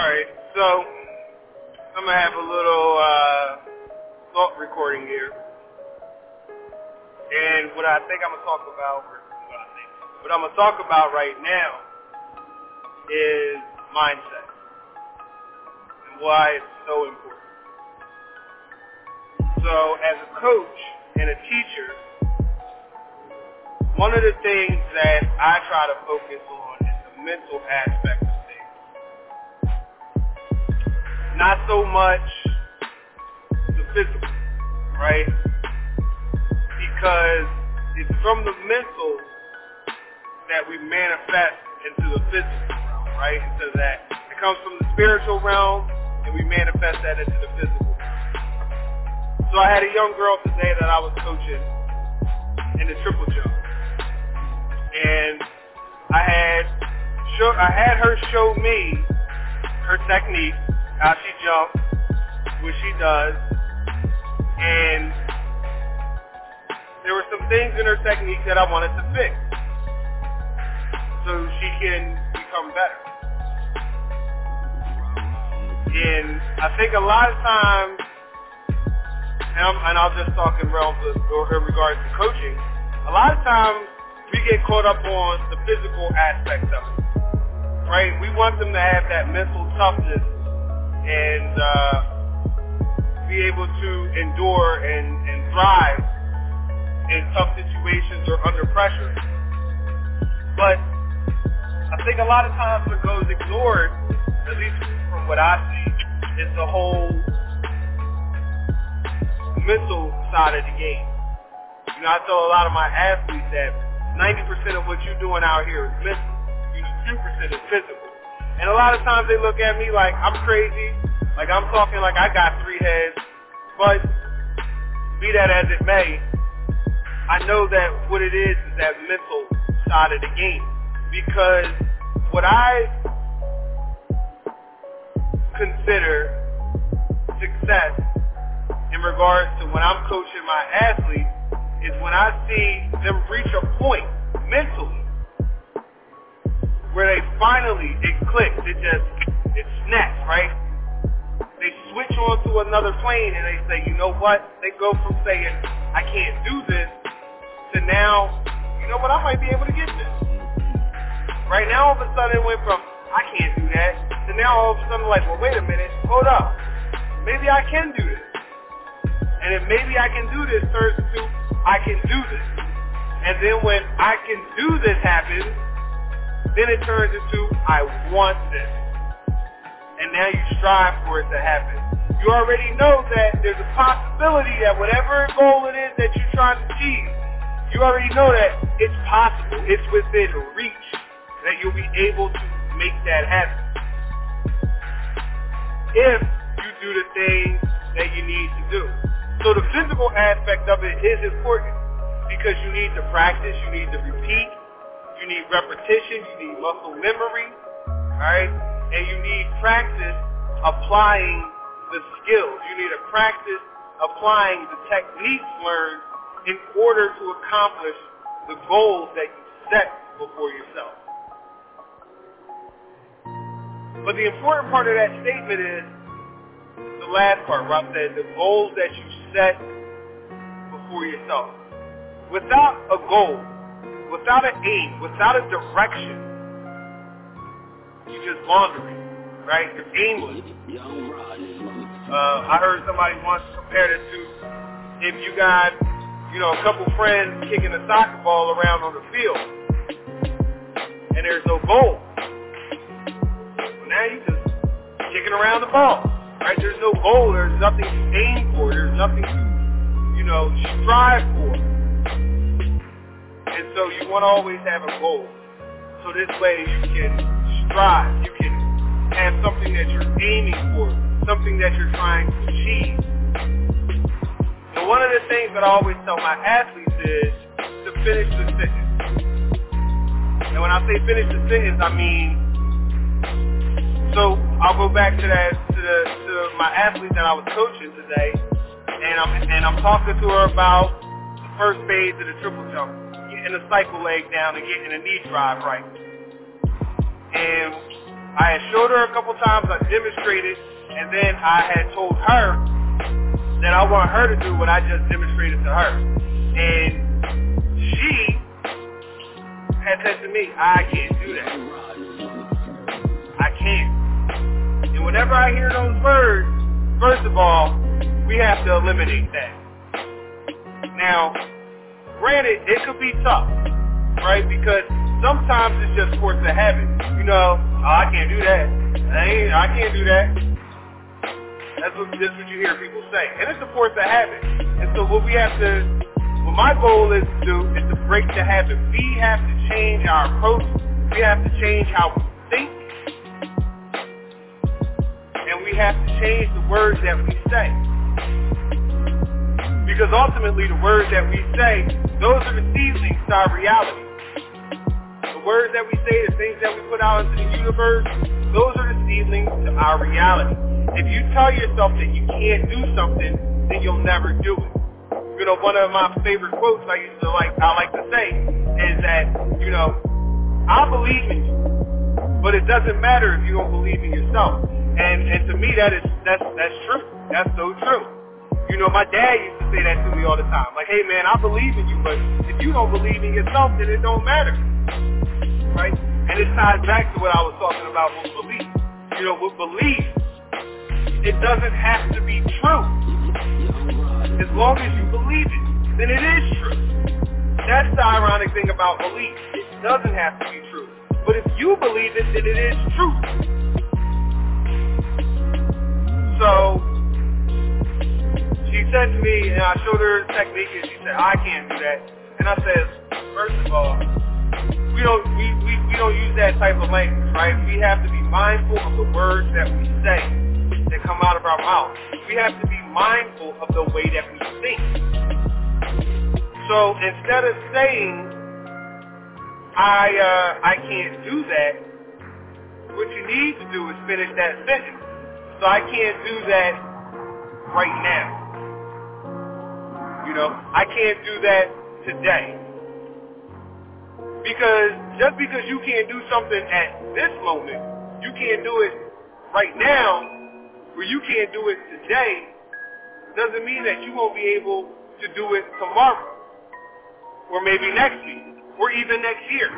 right, so I'm gonna have a little uh, thought recording here, and what I think I'm gonna talk about, or what I think, what I'm gonna talk about right now is mindset and why it's so important. So, as a coach and a teacher, one of the things that I try to focus on is the mental aspect Not so much the physical, right? Because it's from the mental that we manifest into the physical realm, right? Into that. It comes from the spiritual realm and we manifest that into the physical realm. So I had a young girl today that I was coaching in the triple jump and I had show, I had her show me her technique, how she jumps, what she does, and there were some things in her technique that I wanted to fix so she can become better. And I think a lot of times, and, and I'll just talk in realms of, or in regards to coaching, a lot of times we get caught up on the physical aspects of it, right? We want them to have that mental toughness and uh, be able to endure and, and thrive in tough situations or under pressure. But I think a lot of times what goes ignored, at least from what I see, is the whole mental side of the game. You know, I tell a lot of my athletes that 90% of what you're doing out here is mental. You know, 10% is physical. And a lot of times they look at me like I'm crazy, like I'm talking like I got three heads. But be that as it may, I know that what it is is that mental side of the game. Because what I consider success in regards to when I'm coaching my athletes is when I see them reach a point mentally where they finally, it clicks, it just, it snaps, right? They switch onto another plane and they say, you know what? They go from saying, I can't do this to now, you know what, I might be able to get this. Right now, all of a sudden it went from, I can't do that, to now all of a sudden like, well, wait a minute, hold up. Maybe I can do this. And if maybe I can do this turns into, I can do this. And then when I can do this happens, then it turns into I want this. And now you strive for it to happen. You already know that there's a possibility that whatever goal it is that you're trying to achieve, you already know that it's possible. It's within reach that you'll be able to make that happen. If you do the things that you need to do. So the physical aspect of it is important because you need to practice, you need to repeat, you need repetition, you need muscle memory, right? And you need practice applying the skills. You need to practice applying the techniques learned in order to accomplish the goals that you set before yourself. But the important part of that statement is the last part I said the goals that you set before yourself. Without a goal, without an aim, without a direction, you're just wandering, right? You're aimless. Uh, I heard somebody once compare it to if you got, you know, a couple friends kicking a soccer ball around on the field, and there's no goal. Well, now you're just kicking around the ball right? There's no goal. There's nothing to aim for. There's nothing to, you know, strive for. And so you want to always have a goal. So this way you can strive. You can have something that you're aiming for, something that you're trying to achieve. And one of the things that I always tell my athletes is to finish the sentence. And when I say finish the sentence, I mean, so I'll go back to that to the to my athlete that I was coaching today, and I'm and I'm talking to her about the first phase of the triple jump, getting the cycle leg down and getting the knee drive right. And I had showed her a couple times, I demonstrated, and then I had told her that I want her to do what I just demonstrated to her. And she had said to me, I can't do that. I can't. And whenever I hear those words, first of all, we have to eliminate that. Now, granted, it could be tough, right? Because sometimes it's just force of habit. You know, oh, I can't do that. I, ain't, I can't do that. That's what, that's what you hear people say. And it's a force of habit. And so what we have to, what my goal is to do is to break the habit. We have to change our approach. We have to change how we think. And we have to change the words that we say. Because ultimately the words that we say, those are the seasonings to our reality. The words that we say, the things that we put out into the universe, those are the seedlings to our reality. If you tell yourself that you can't do something, then you'll never do it. You know, one of my favorite quotes I used to like, I like to say, is that, you know, I believe in you, but it doesn't matter if you don't believe in yourself. And and to me, that is that's that's true. That's so true. You know, my dad used to say that to me all the time. Like, hey man, I believe in you, but if you don't believe in yourself, then it don't matter. Right? And it ties back to what I was talking about with belief. You know, with belief, it doesn't have to be true. As long as you believe it, then it is true. That's the ironic thing about belief. It doesn't have to be true. But if you believe it, then it is true. So she said to me, and I showed her technique, and she said, I can't do that. And I said, first of all, we don't we, we, we don't use that type of language, right? We have to be mindful of the words that we say that come out of our mouth. We have to be mindful of the way that we think. So instead of saying I uh, I can't do that, what you need to do is finish that sentence. So I can't do that right now. Know, I can't do that today. Because just because you can't do something at this moment, you can't do it right now, or you can't do it today, doesn't mean that you won't be able to do it tomorrow, or maybe next week, or even next year.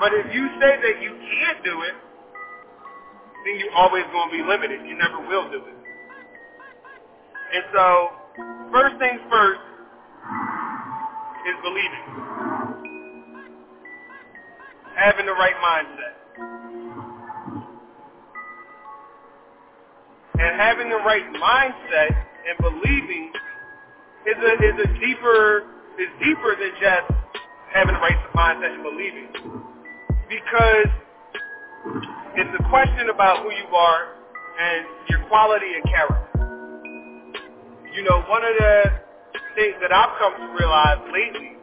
But if you say that you can't do it, then you're always going to be limited. You never will do it. And so First things first is believing. Having the right mindset. And having the right mindset and believing is a is a deeper is deeper than just having the right mindset and believing. Because it's a question about who you are and your quality and character you know, one of the things that I've come to realize lately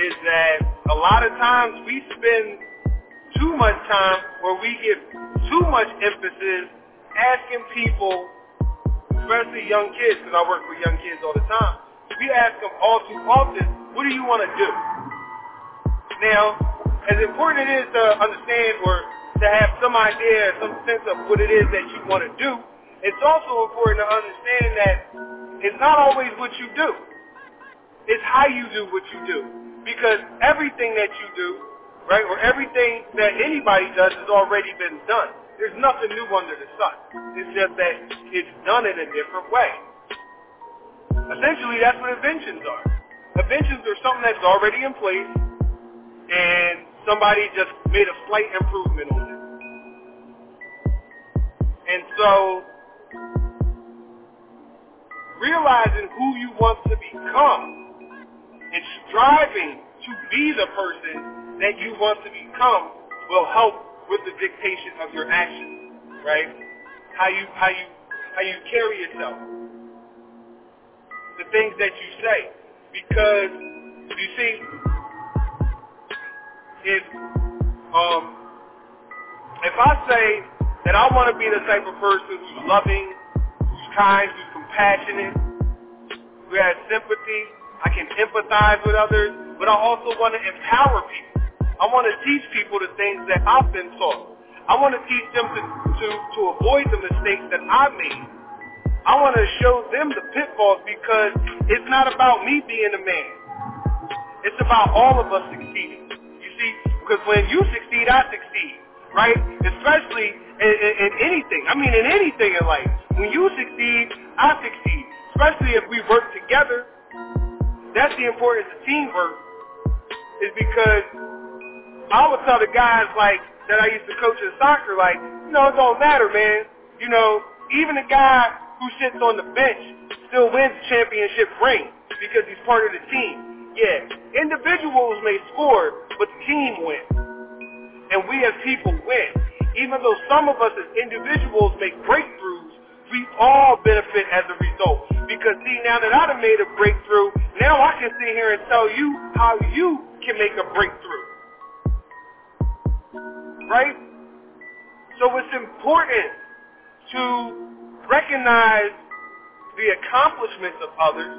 is that a lot of times we spend too much time where we give too much emphasis asking people, especially young kids, because I work with young kids all the time, we ask them all too often, what do you want to do? Now, as important it is to understand or to have some idea, some sense of what it is that you want to do, it's also important to understand that it's not always what you do. It's how you do what you do. Because everything that you do, right, or everything that anybody does has already been done. There's nothing new under the sun. It's just that it's done in a different way. Essentially, that's what inventions are. Inventions are something that's already in place, and somebody just made a slight improvement on it. And so realizing who you want to become and striving to be the person that you want to become will help with the dictation of your actions, right? How you how you how you carry yourself. The things that you say. Because you see if um if I say that I want to be the type of person who's loving, who's kind, who's compassionate, who has sympathy. I can empathize with others, but I also want to empower people. I want to teach people the things that I've been taught. I want to teach them to, to, to avoid the mistakes that I made. I want to show them the pitfalls because it's not about me being a man. It's about all of us succeeding. You see, because when you succeed, I succeed, right? Especially in, in, in anything. I mean, in anything in life. When you succeed, I succeed. Especially if we work together. That's the importance of teamwork. Is because I would tell the guys like that I used to coach in soccer, like, you know, it don't matter, man. You know, even a guy who sits on the bench still wins championship ring because he's part of the team. Yeah, individuals may score, but the team wins. And we as people win. Even though some of us as individuals make breakthroughs, we all benefit as a result. Because see, now that I've made a breakthrough, now I can sit here and tell you how you can make a breakthrough. Right? So it's important to recognize the accomplishments of others.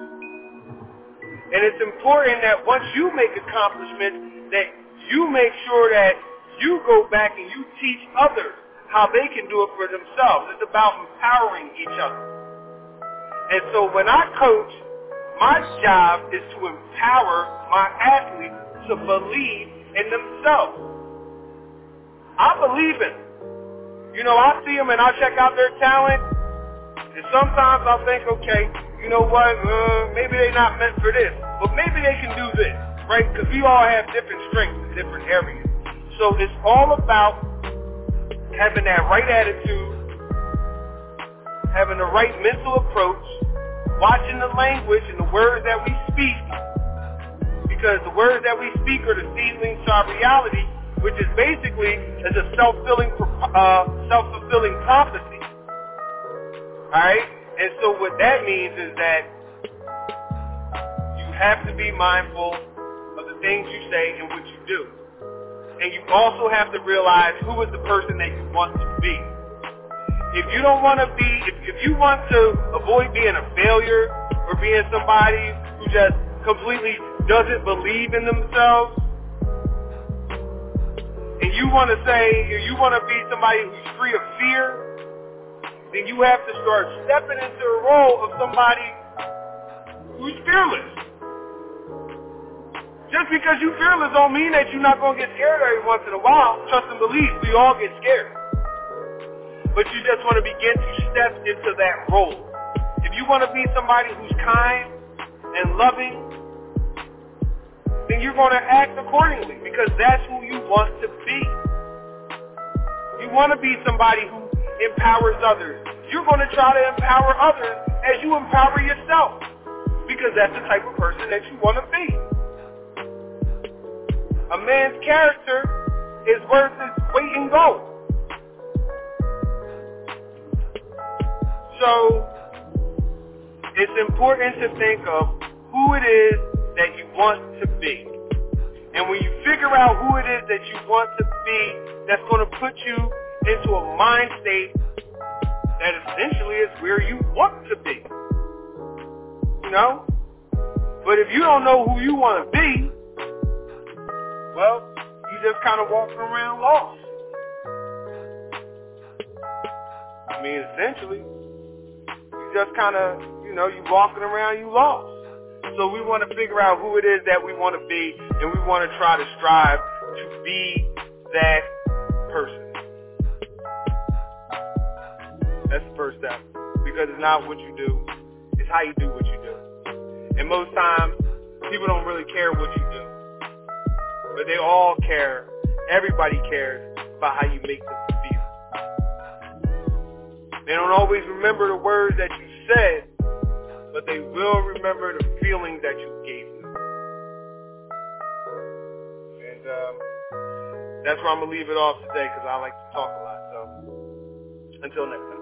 And it's important that once you make accomplishments, that you make sure that you go back and you teach others how they can do it for themselves. It's about empowering each other. And so when I coach, my job is to empower my athletes to believe in themselves. I believe in them. You know, I see them and I check out their talent and sometimes I think, okay, you know what, uh, maybe they're not meant for this, but maybe they can do this, right? Because we all have different strengths in different areas. So it's all about having that right attitude, having the right mental approach, watching the language and the words that we speak, because the words that we speak are the seedlings to our reality, which is basically as a self-fulfilling, uh, self-fulfilling prophecy. Alright? And so what that means is that you have to be mindful of the things you say and what you do. And you also have to realize who is the person that you want to be. If you don't want to be, if, if you want to avoid being a failure or being somebody who just completely doesn't believe in themselves, and you want to say, you want to be somebody who's free of fear, then you have to start stepping into the role of somebody who's fearless. Just because you're fearless don't mean that you're not going to get scared every once in a while. Trust and believe, we all get scared. But you just want to begin to step into that role. If you want to be somebody who's kind and loving, then you're going to act accordingly because that's who you want to be. You want to be somebody who empowers others. You're going to try to empower others as you empower yourself because that's the type of person that you want to be. A man's character is worth his weight in gold. So it's important to think of who it is that you want to be. And when you figure out who it is that you want to be, that's going to put you into a mind state that essentially is where you want to be. You know? But if you don't know who you want to be, well, you just kind of walking around lost. I mean, essentially, you just kind of, you know, you walking around, you lost. So we want to figure out who it is that we want to be, and we want to try to strive to be that person. That's the first step. Because it's not what you do, it's how you do what you do. And most times, people don't really care what you do. But they all care. Everybody cares about how you make them feel. They don't always remember the words that you said, but they will remember the feeling that you gave them. And um, that's where I'm going to leave it off today because I like to talk a lot. So until next time.